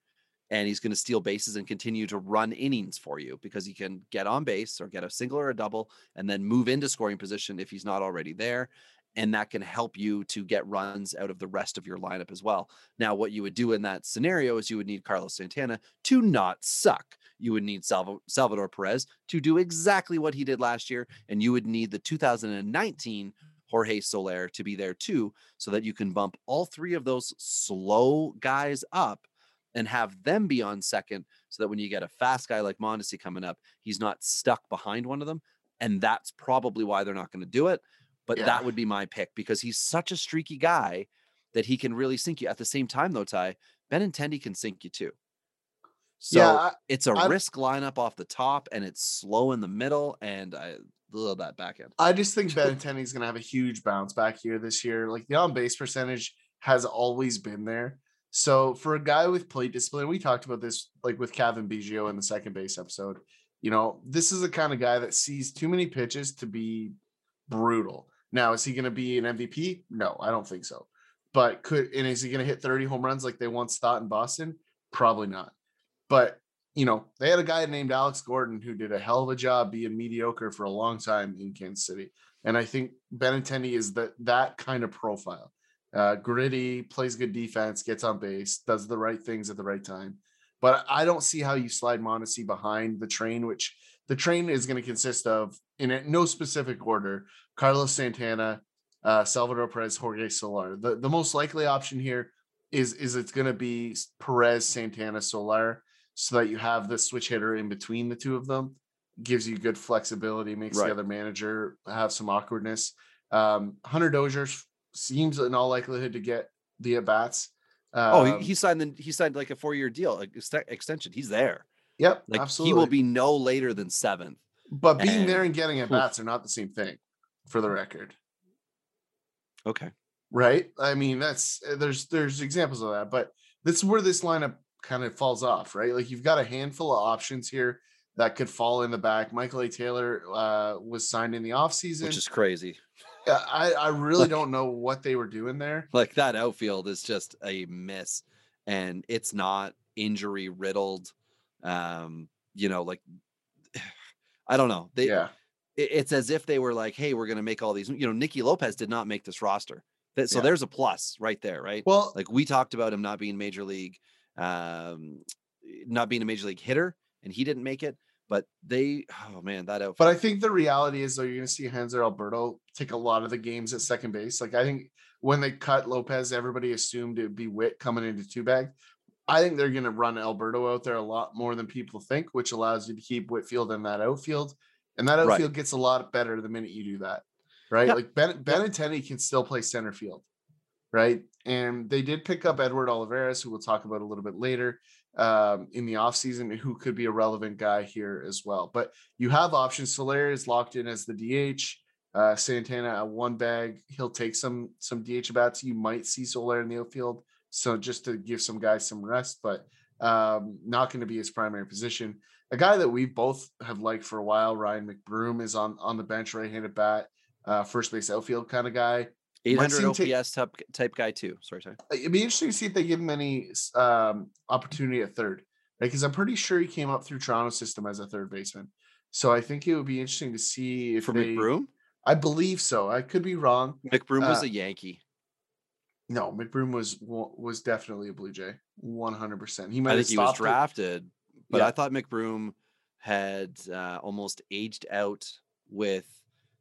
and he's going to steal bases and continue to run innings for you because he can get on base or get a single or a double and then move into scoring position if he's not already there and that can help you to get runs out of the rest of your lineup as well. Now, what you would do in that scenario is you would need Carlos Santana to not suck. You would need Salvador Perez to do exactly what he did last year, and you would need the 2019 Jorge Soler to be there too, so that you can bump all three of those slow guys up and have them be on second, so that when you get a fast guy like Mondesi coming up, he's not stuck behind one of them. And that's probably why they're not going to do it but Yeah. that would be my pick because he's such a streaky guy that he can really sink you. At the same time, though, Ty Benintendi can sink you too. So yeah, I- it's a I'm- risk lineup off the top, and it's slow in the middle, and I love that back end. I just think Benintendi's going to have a huge bounce back here this year. Like the on base percentage has always been there. So for a guy with plate discipline, we talked about this like with Cavan Biggio in the second base episode. You know, this is the kind of guy that sees too many pitches to be brutal. Now, is he going to be an MVP? No, I don't think so. But could and is he going to hit 30 home runs like they once thought in Boston? Probably not. But you know, they had a guy named Alex Gordon who did a hell of a job being mediocre for a long time in Kansas City. And I think Benintendi is that that kind of profile. Uh, gritty, plays good defense, gets on base, does the right things at the right time. But I don't see how you slide Mondesi behind the train, which the train is going to consist of, in no specific order, Carlos Santana, uh, Salvador Perez, Jorge Soler. The, the most likely option here is, is it's going to be Perez, Santana, Soler so that you have the switch hitter in between the two of them gives you good flexibility makes Right. the other manager have some awkwardness um hunter dozier s- seems in all likelihood to get the at bats oh, Um, he, he signed the, he signed like a four year deal, like extension. He's there. yep Like absolutely he will be no later than seventh. but being there and- and getting at bats are not the same thing for the record Okay. right i mean that's uh, there's there's examples of that but this is where this lineup kind of falls off right like you've got a handful of options here that could fall in the back michael a taylor uh was signed in the offseason Which is crazy. I, I really Like- don't know what they were doing there. Like that outfield is just a miss, and it's not injury riddled. Um, you know, like I don't know. They yeah. it- it's as if they were like, "Hey, we're going to make all these." You know, Nicky Lopez did not make this roster, That- so Yeah. there's a plus right there, right? Well, like we talked about him not being major league, um, not being a major league hitter, and he didn't make it. But they, oh man, that outfit. but I think the reality is though you're gonna see Hanser Alberto take a lot of the games at second base. Like I think when they cut Lopez, everybody assumed it would be Witt coming into two bag. I think they're gonna run Alberto out there a lot more than people think, which allows you to keep Whitfield in that outfield. And that Right. outfield gets a lot better the minute you do that. Right. Yep. Like Ben Benintendi can still play center field. Right. And they did pick up Edward Olivares, who we'll talk about a little bit later. Um, in the offseason who could be a relevant guy here as well. But you have options. Soler is locked in as the DH. Uh, Santana at one bag, he'll take some some DH bats. You might see Soler in the outfield, so just to give some guys some rest, but um, not going to be his primary position. A guy that we both have liked for a while, Ryan McBroom, is on on the bench, right-handed bat, uh, first base outfield kind of guy. 800 OPS type, type guy too. Sorry, sorry. It'd be interesting to see if they give him any um, opportunity at third, right? Because I'm pretty sure he came up through Toronto system as a third baseman. So I think it would be interesting to see if For they, McBroom? I believe so. I could be wrong. McBroom was Uh, a Yankee. No, McBroom was was definitely a Blue Jay, 100. percent He might I have think he was stopped it. drafted, but Yeah. I thought McBroom had uh, almost aged out with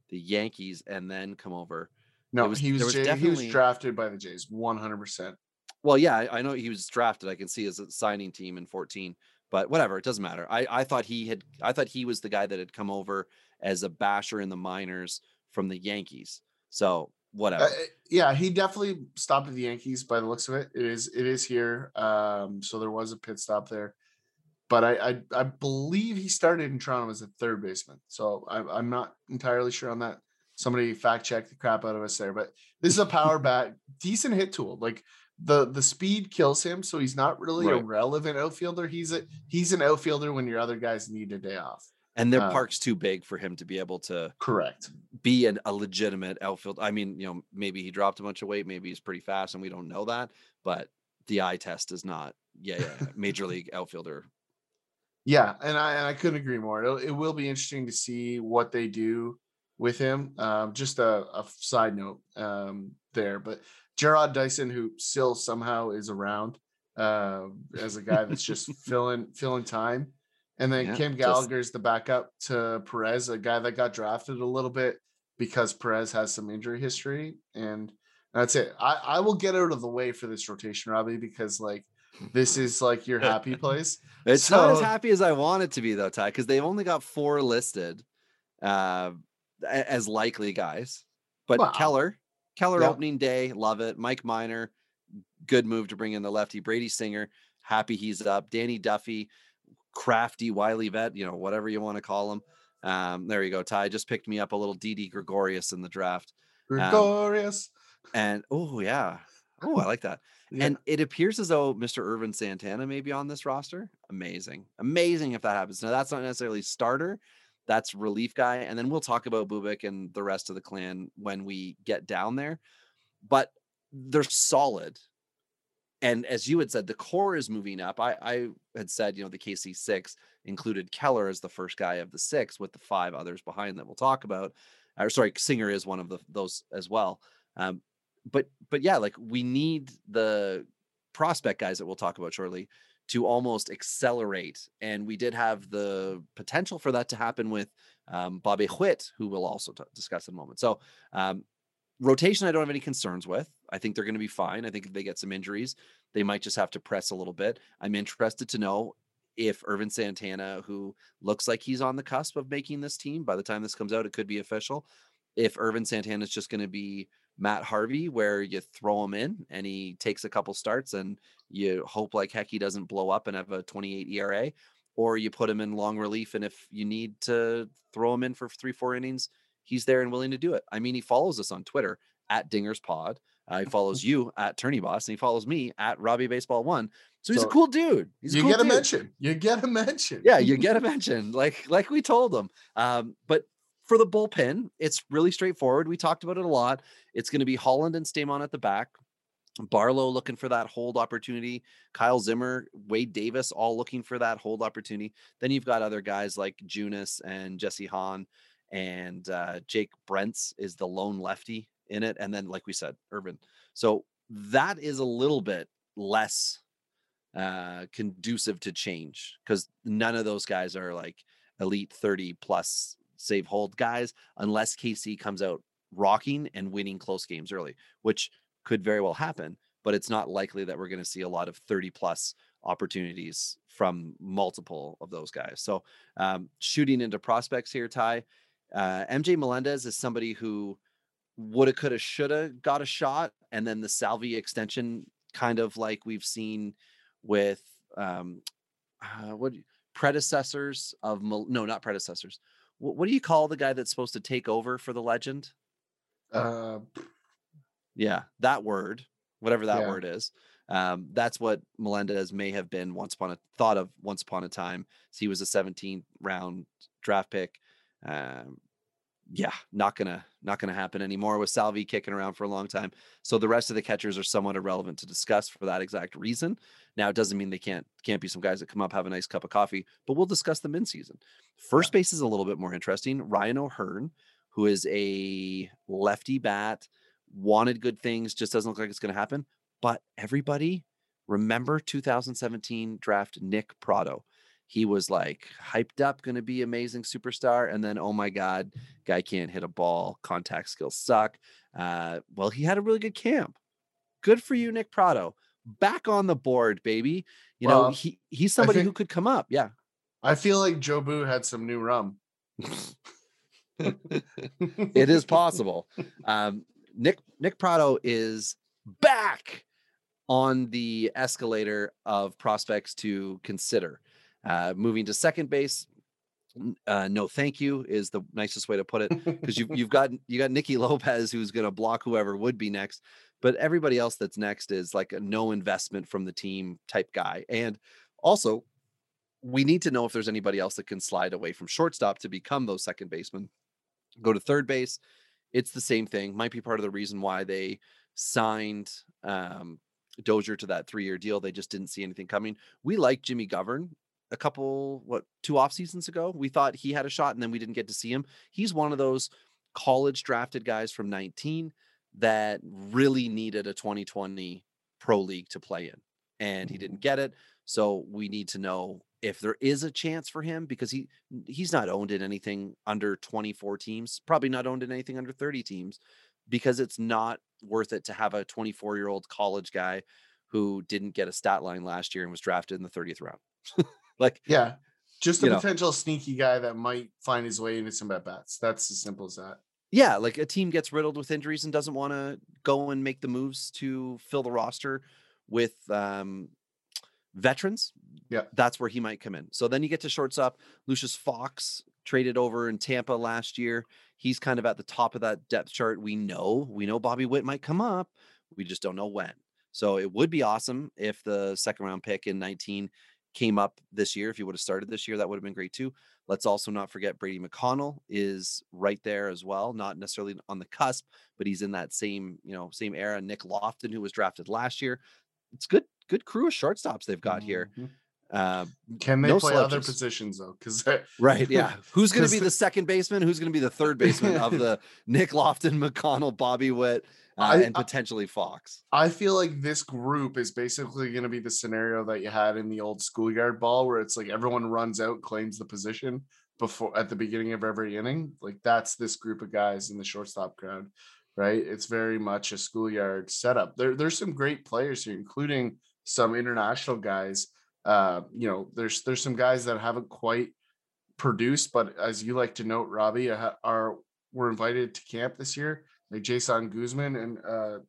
the Yankees and then come over. No, was- he was was he was drafted by the Jays, 100. percent Well, yeah, I, I know he was drafted. I can see his signing team in 14, but whatever, it doesn't matter. I, I thought he had, I thought he was the guy that had come over as a basher in the minors from the Yankees. So whatever. Uh, yeah, he definitely stopped at the Yankees by the looks of it. It is it is here. Um, so there was a pit stop there, but I I, I believe he started in Toronto as a third baseman. So I, I'm not entirely sure on that. Somebody fact check the crap out of us there, but this is a power bat, decent hit tool. Like the the speed kills him, so he's not really a relevant outfielder. He's a he's an outfielder when your other guys need a day off. and their uh, park's too big for him to be able to Correct. be an, a legitimate outfield. I mean, you know, maybe he dropped a bunch of weight, maybe he's pretty fast, and we don't know that. But the eye test is not, yeah, yeah, yeah, major league outfielder. Yeah, and I and I couldn't agree more. It'll, it will be interesting to see what they do with him. Um, just a, a side note um, there, but Jarrod Dyson, who still somehow is around uh, as a guy that's just filling filling time, and then Yeah, Cam Gallagher is the backup to Perez, a guy that got drafted a little bit because Perez has some injury history, and that's it. I I will get out of the way for this rotation, Robbie, because like this is like your happy place. It's not as happy as I want it to be though, Ty, because they've only got four listed uh, as likely guys. But Wow. Keller, Keller Yeah. opening day, love it. Mike Minor, good move to bring in the lefty. Brady Singer, happy he's up. Danny Duffy, crafty Wiley vet, you know, whatever you want to call him. Um, there you go. Ty just picked me up a little Didi Gregorius in the draft. Gregorius. And oh yeah. Oh, I like that. Yeah. And it appears as though Mr. Ervin Santana may be on this roster. Amazing. Amazing if that happens. Now, that's not necessarily starter, that's relief guy. And then we'll talk about Bubic and the rest of the clan when we get down there. But they're solid. And as you had said, the core is moving up. I, I had said, you know, the KC six included Keller as the first guy of the six with the five others behind that we'll talk about. Or sorry, Singer is one of the, those as well. Um, but but yeah, like we need the prospect guys that we'll talk about shortly to almost accelerate. And we did have the potential for that to happen with um, Bobby Witt, who we'll also t- discuss in a moment. So um, rotation, I don't have any concerns with. I think they're going to be fine. I think if they get some injuries, they might just have to press a little bit. I'm interested to know if Ervin Santana, who looks like he's on the cusp of making this team, by the time this comes out, it could be official. If Ervin Santana is just going to be Matt Harvey, where you throw him in and he takes a couple starts and you hope like heck he doesn't blow up and have a 28 ERA, or you put him in long relief. And if you need to throw him in for three, four innings, he's there and willing to do it. I mean, he follows us on Twitter at Dingers Pod. Uh, he follows you at Tourney Boss and he follows me at Robbie Baseball One. So he's So a cool dude. He's a you cool get a dude. mention. You get a mention. Yeah, you get a mention, like like we told him. Um, but for the bullpen, it's really straightforward. We talked about it a lot. It's going to be Holland and Staumont at the back. Barlow looking for that hold opportunity. Kyle Zimmer, Wade Davis, all looking for that hold opportunity. Then you've got other guys like Junis and Jesse Hahn, and uh, Jake Brentz is the lone lefty in it. And then, like we said, Urban. So that is a little bit less uh conducive to change because none of those guys are like elite 30 plus save hold guys unless KC comes out rocking and winning close games early, which could very well happen, but it's not likely that we're going to see a lot of 30 plus opportunities from multiple of those guys. So um, shooting into prospects here, Ty, uh, MJ Melendez is somebody who woulda, coulda, shoulda got a shot, and then the Salvi extension, kind of like we've seen with um, uh, what predecessors of Mal- no, not predecessors. What, what do you call the guy that's supposed to take over for the legend? Uh, Yeah, that word, whatever that Yeah. word is. Um, that's what Melendez may have been once upon a thought of once upon a time. So he was a 17th round draft pick. Um, yeah, not gonna not gonna happen anymore with Salvi kicking around for a long time. So the rest of the catchers are somewhat irrelevant to discuss for that exact reason. Now it doesn't mean they can't can't be some guys that come up have a nice cup of coffee, but we'll discuss them in season. First base is a little bit more interesting. Ryan O'Hearn, who is a lefty bat, wanted good things, just doesn't look like it's going to happen. But everybody remember 2017 draft Nick Pratto. He was like hyped up, going to be amazing superstar. And then, oh my God, guy can't hit a ball. Contact skills suck. Uh, well, he had a really good camp. Good for you, Nick Pratto. Back on the board, baby. You know, he he's somebody who could come up. Yeah. I feel like Joe Boo had some new rum. it is possible. Um, Nick Nick Pratto is back on the escalator of prospects to consider. Uh, moving to second base, uh, no thank you is the nicest way to put it because you've you've got you got Nicky Lopez who's going to block whoever would be next, but everybody else that's next is like a no investment from the team type guy, and also we need to know if there's anybody else that can slide away from shortstop to become those second basemen. Go to third base, it's the same thing. Might be part of the reason why they signed um, Dozier to that three-year deal. They just didn't see anything coming. We like Jimmy Govern a couple what two off seasons ago. We thought he had a shot, and then we didn't get to see him. He's one of those college drafted guys from 19 that really needed a 2020 pro league to play in, and he mm-hmm. didn't get it. So we need to know if there is a chance for him because he he's not owned in anything under 24 teams, probably not owned in anything under 30 teams because it's not worth it to have a 24 year old college guy who didn't get a stat line last year and was drafted in the 30th round. like yeah. Just a You know. potential sneaky guy that might find his way into some at bats. That's as simple as that. yeah, like a team gets riddled with injuries and doesn't want to go and make the moves to fill the roster with um, veterans. Yeah. that's where he might come in. So then you get to shortstop. Lucius Fox traded over in Tampa last year. He's kind of at the top of that depth chart. We know, we know Bobby Witt might come up. We just don't know when. So it would be awesome if the second round pick in 19 came up this year. If he would have started this year, that would have been great too. Let's also not forget Brady McConnell is right there as well, not necessarily on the cusp, but he's in that same, you know, same era. Nick Loftin, who was drafted last year. It's good, good crew of shortstops they've got here. Mm-hmm. Uh, Can they No play other positions though? Because right, yeah. Who's going to be the- the second baseman? Who's going to be the third baseman of the Nick Loftin, McConnell, Bobby Witt, uh, I- and potentially Fox? I feel like this group is basically going to be the scenario that you had in the old schoolyard ball, where it's like everyone runs out, claims the position before at the beginning of every inning. Like that's this group of guys in the shortstop crowd, right? It's very much a schoolyard setup. There, there's some great players here, including some international guys. Uh, you know, there's there's some guys that haven't quite produced, but as you like to note, Robbie, uh, are were invited to camp this year, like Jeison Guzman and uh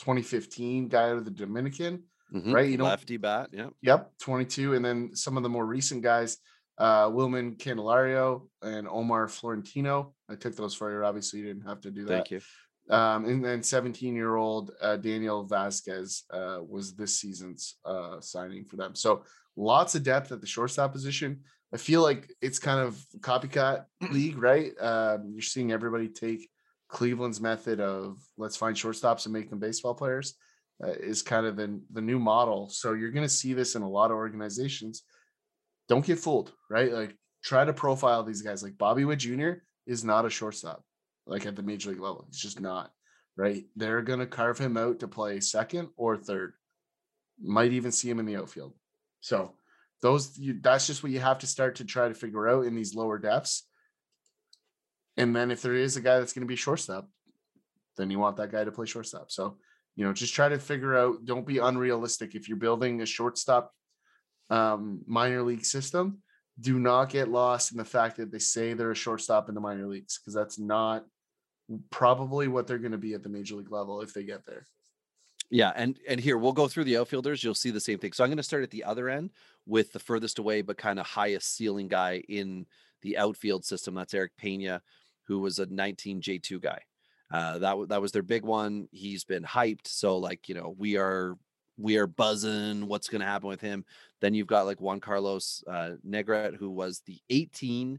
2015 guy out of the Dominican. Mhm. Right, you don't- lefty bat. Yeah. Yep, 22. And then some of the more recent guys, uh, Wilman Candelario and Omar Florentino. I took those for you, Robbie, so you didn't have to do that. Thank you. Um, and then 17 year old uh, Daniel Vasquez uh, was this season's uh, signing for them. So lots of depth at the shortstop position. I feel like it's kind of copycat league, right? Um, you're seeing everybody take Cleveland's method of let's find shortstops and make them baseball players uh, is kind of the, the new model. So you're going to see this in a lot of organizations. Don't get fooled, right? Like try to profile these guys. Like Bobby Witt Jr. is not a shortstop like at the major league level. He's just not right. They're going to carve him out to play second or third. Might even see him in the outfield. So those you, that's just what you have to start to try to figure out in these lower depths. And then if there is a guy that's going to be shortstop, then you want that guy to play shortstop. So you know, just try to figure out. Don't be unrealistic if you're building a shortstop um, minor league system. Do not get lost in the fact that they say they're a shortstop in the minor leagues because that's not probably what they're going to be at the major league level if they get there. Yeah, and and here we'll go through the outfielders. You'll see the same thing. So I'm going to start at the other end with the furthest away but kind of highest ceiling guy in the outfield system. That's Eric Pena, who was a 19 J2 guy. Uh, that that was their big one. He's been hyped, so like you know we are we are buzzing. What's going to happen with him? Then you've got like Juan Carlos uh, Negret, who was the 18 uh,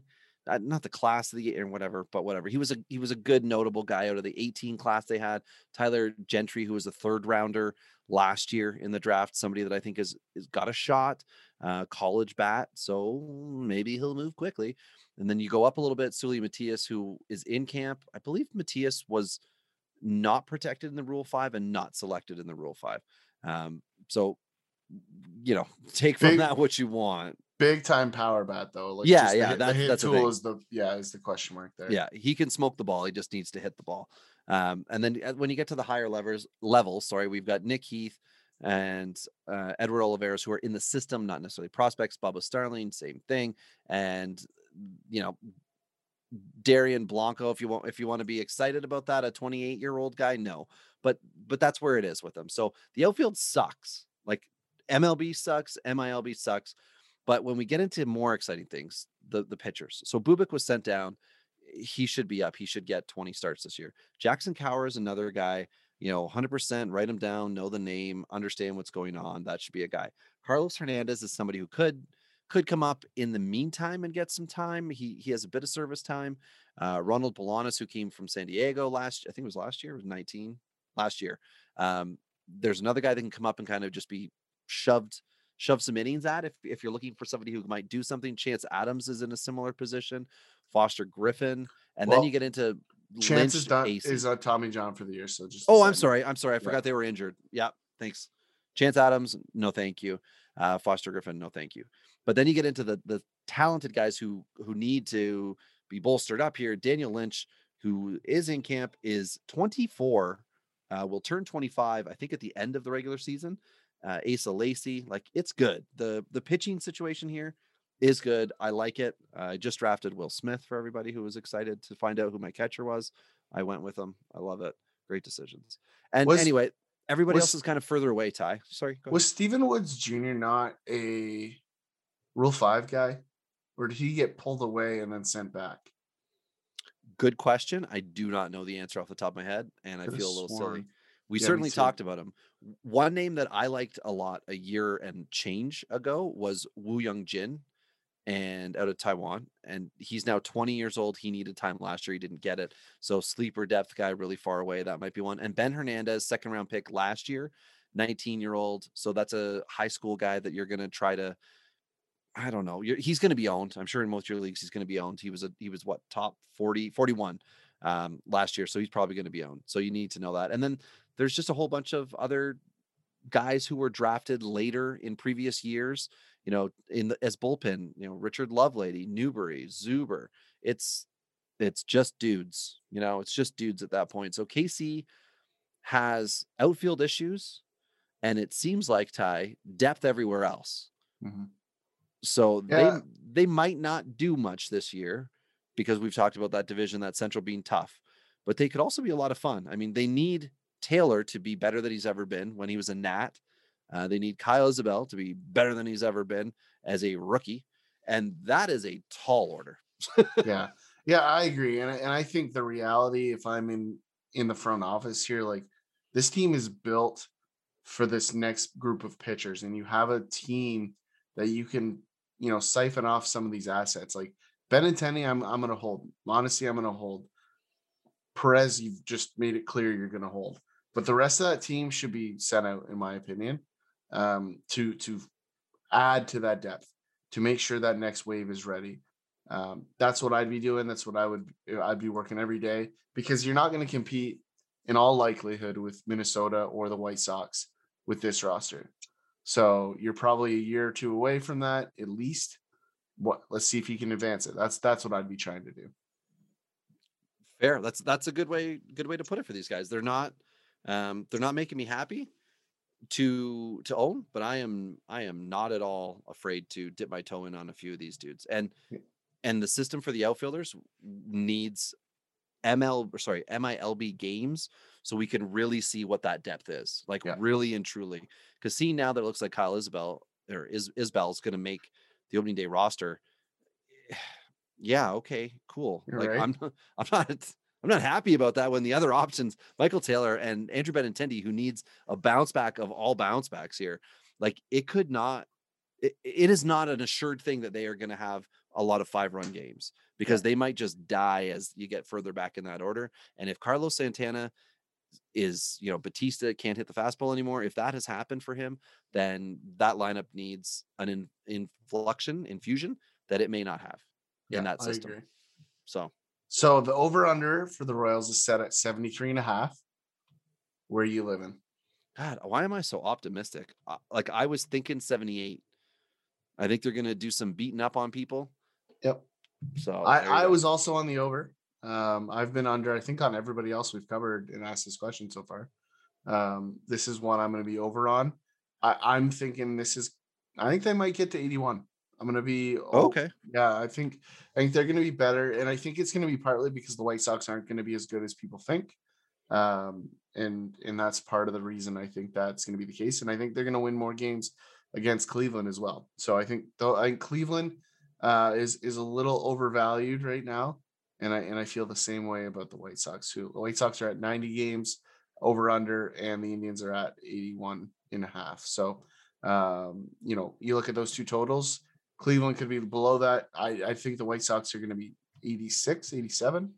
not the class of the year or whatever, but whatever. He was a he was a good notable guy out of the 18 class they had. Tyler Gentry, who was a third rounder last year in the draft, somebody that I think has, is got a shot, uh, college bat, so maybe he'll move quickly. And then you go up a little bit, Seuly Matias, who is in camp. I believe Matias was not protected in the Rule Five and not selected in the Rule Five. Um, so you know, take from Big- that what you want. Big time power bat though. Like Yeah, the yeah, the that- hit that's the tool is the yeah is the question mark there. Yeah, he can smoke the ball. He just needs to hit the ball. Um, and then uh, when you get to the higher levers levels, sorry, we've got Nick Heath and uh, Edward Olivares who are in the system, not necessarily prospects. Bubba Starling, same thing. And you know, Dairon Blanco, if you want, if you want to be excited about that, a 28 year old guy, no, but but that's where it is with them. So the outfield sucks. Like MLB sucks, MILB sucks. But when we get into more exciting things, the the pitchers. So Bubic was sent down. He should be up. He should get 20 starts this year. Jackson Kowar is another guy. You know, 100% write him down, know the name, understand what's going on. That should be a guy. Carlos Hernandez is somebody who could could come up in the meantime and get some time. He he has a bit of service time. Uh, Ronald Bolanos, who came from San Diego last, I think it was last year, was 19 last year. Um, there's another guy that can come up and kind of just be shoved shoved some innings at if if you're looking for somebody who might do something. Chance Adams is in a similar position. Foster Griffin, and then you get into Chance is Lynch, done AC. is uh, Tommy John for the year. So just Oh, I'm sorry. I'm sorry. I Yeah. forgot they were injured. Yeah, thanks. Chance Adams, no thank you. Uh, Foster Griffin, no thank you. But then you get into the the talented guys who who need to be bolstered up here. Daniel Lynch, who is in camp, is 24. Uh, will turn 25, I think, at the end of the regular season. Uh, Asa Lacy, like it's good. The the pitching situation here is good. I like it. I just drafted Will Smith for everybody who was excited to find out who my catcher was. I went with him. I love it. Great decisions. And Was- anyway, everybody was- else is kind of further away. Ty, sorry. Was Stephen Woods Jr. not a Rule Five guy, or did he get pulled away and then sent back? Good question. I do not know the answer off the top of my head, and I feel a little silly. We Yeah, certainly talked about him. One name that I liked a lot a year and change ago was Wu Young Jin, and out of Taiwan. And he's now 20 years old. He needed time last year. He didn't get it. So sleeper depth guy really far away. That might be one. And Ben Hernandez, second round pick last year, 19 year old. So that's a high school guy that you're going to try to. I don't know. You're, he's going to be owned. I'm sure in most of your leagues he's going to be owned. He was a he was what top 40 41 um, last year, so he's probably going to be owned. So you need to know that. And then there's just a whole bunch of other guys who were drafted later in previous years. You know, in the, as bullpen, you know Richard Lovelady, Newbury, Zuber. It's it's just dudes. You know, it's just dudes at that point. So KC has outfield issues, and it seems like Ty depth everywhere else. Mhm. So Yeah. they they might not do much this year because we've talked about that division, that central being tough, but they could also be a lot of fun. I mean, they need Taylor to be better than he's ever been when he was a Nat. Uh, they need Kyle Isabel to be better than he's ever been as a rookie, and that is a tall order. yeah yeah i agree and, I- and i think the reality if i'm in in the front office here like this team is built for this next group of pitchers and you have a team that you can you know siphon off some of these assets like benintendi i'm i'm gonna hold honestly i'm gonna hold perez you've just made it clear you're gonna hold but the rest of that team should be sent out in my opinion um to to add to that depth to make sure that next wave is ready um, that's what I'd be doing. That's what I would I'd be working every day because you're not going to compete in all likelihood with Minnesota or the White Sox with this roster. So you're probably a year or two away from that at least. What let's see if you can advance it. That's that's what I'd be trying to do. Fair. That's that's a good way good way to put it for these guys. They're not um they're not making me happy to to own, but I am I am not at all afraid to dip my toe in on a few of these dudes. And and the system for the outfielders needs ML or sorry MILB games so we can really see what that depth is like Yeah. really and truly because seeing now that it looks like Kyle Isabel or is Isbell's going to make the opening day roster yeah okay cool You're like right. I'm not, I'm not I'm not happy about that when the other options Michael Taylor and Andrew Benintendi who needs a bounce back of all bounce backs here like it could not it, it is not an assured thing that they are going to have a lot of five run games because they might just die as you get further back in that order. And if Carlos Santana is, you know, Batista can't hit the fastball anymore, if that has happened for him, then that lineup needs an in, inflection, infusion that it may not have in that I system. agree. So So the over under for the Royals is set at 73 and a half. Where are you living? God, why am I so optimistic? Uh, Like I was thinking 78. I think they're going to do some beating up on people. Yep. So I, I was also on the over. Um, I've been under, I think, on everybody else we've covered and asked this question so far. Um, this is one I'm going to be over on. I, I'm thinking this is, I think they might get to 81. I'm going to be, Oh, okay. Yeah, I think I think they're going to be better, and I think it's going to be partly because the White Sox aren't going to be as good as people think, um, and and that's part of the reason I think that's going to be the case, and I think they're going to win more games against Cleveland as well. So I think though I think Cleveland uh, is is a little overvalued right now, and I and I feel the same way about the White Sox Who The White Sox are at 90 games over under, and the Indians are at 81 and a half. So um, you know, you look at those two totals. Cleveland could be below that. I, I think the White Sox are going to be 86, 87.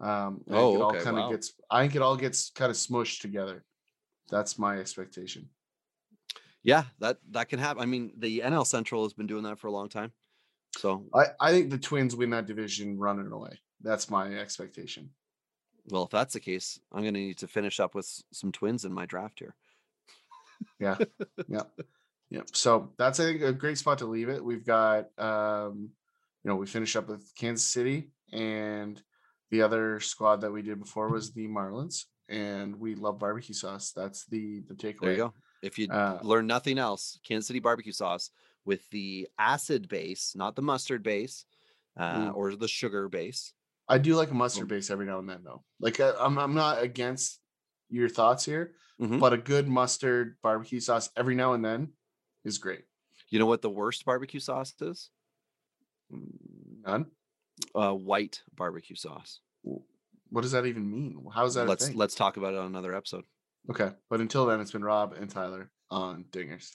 Um, I think Oh, it all okay, kind of wow. gets. I think it all gets kind of smushed together. That's my expectation. Yeah, that that can happen. I mean, the NL Central has been doing that for a long time. So, I, I think the Twins win that division running away. That's my expectation. well, if that's the case, I'm going to need to finish up with some twins in my draft here. Yeah. yeah. Yeah. So that's I think a great spot to leave it. We've got um, you know, we finish up with Kansas City and the other squad that we did before was the Marlins. And we love barbecue sauce. That's the the takeaway. There you go. If you Uh, learn nothing else, Kansas City barbecue sauce with the acid base, not the mustard base uh, Ooh. or the sugar base. I do like a mustard base every now and then though. Like I, I'm I'm not against your thoughts here, Mhm. but a good mustard barbecue sauce every now and then is great. You know what the worst barbecue sauce is? None. Uh, white barbecue sauce. What does that even mean? How is that let's a thing? let's talk about it on another episode. Okay, but until then, it's been Rob and Tyler on Dingers.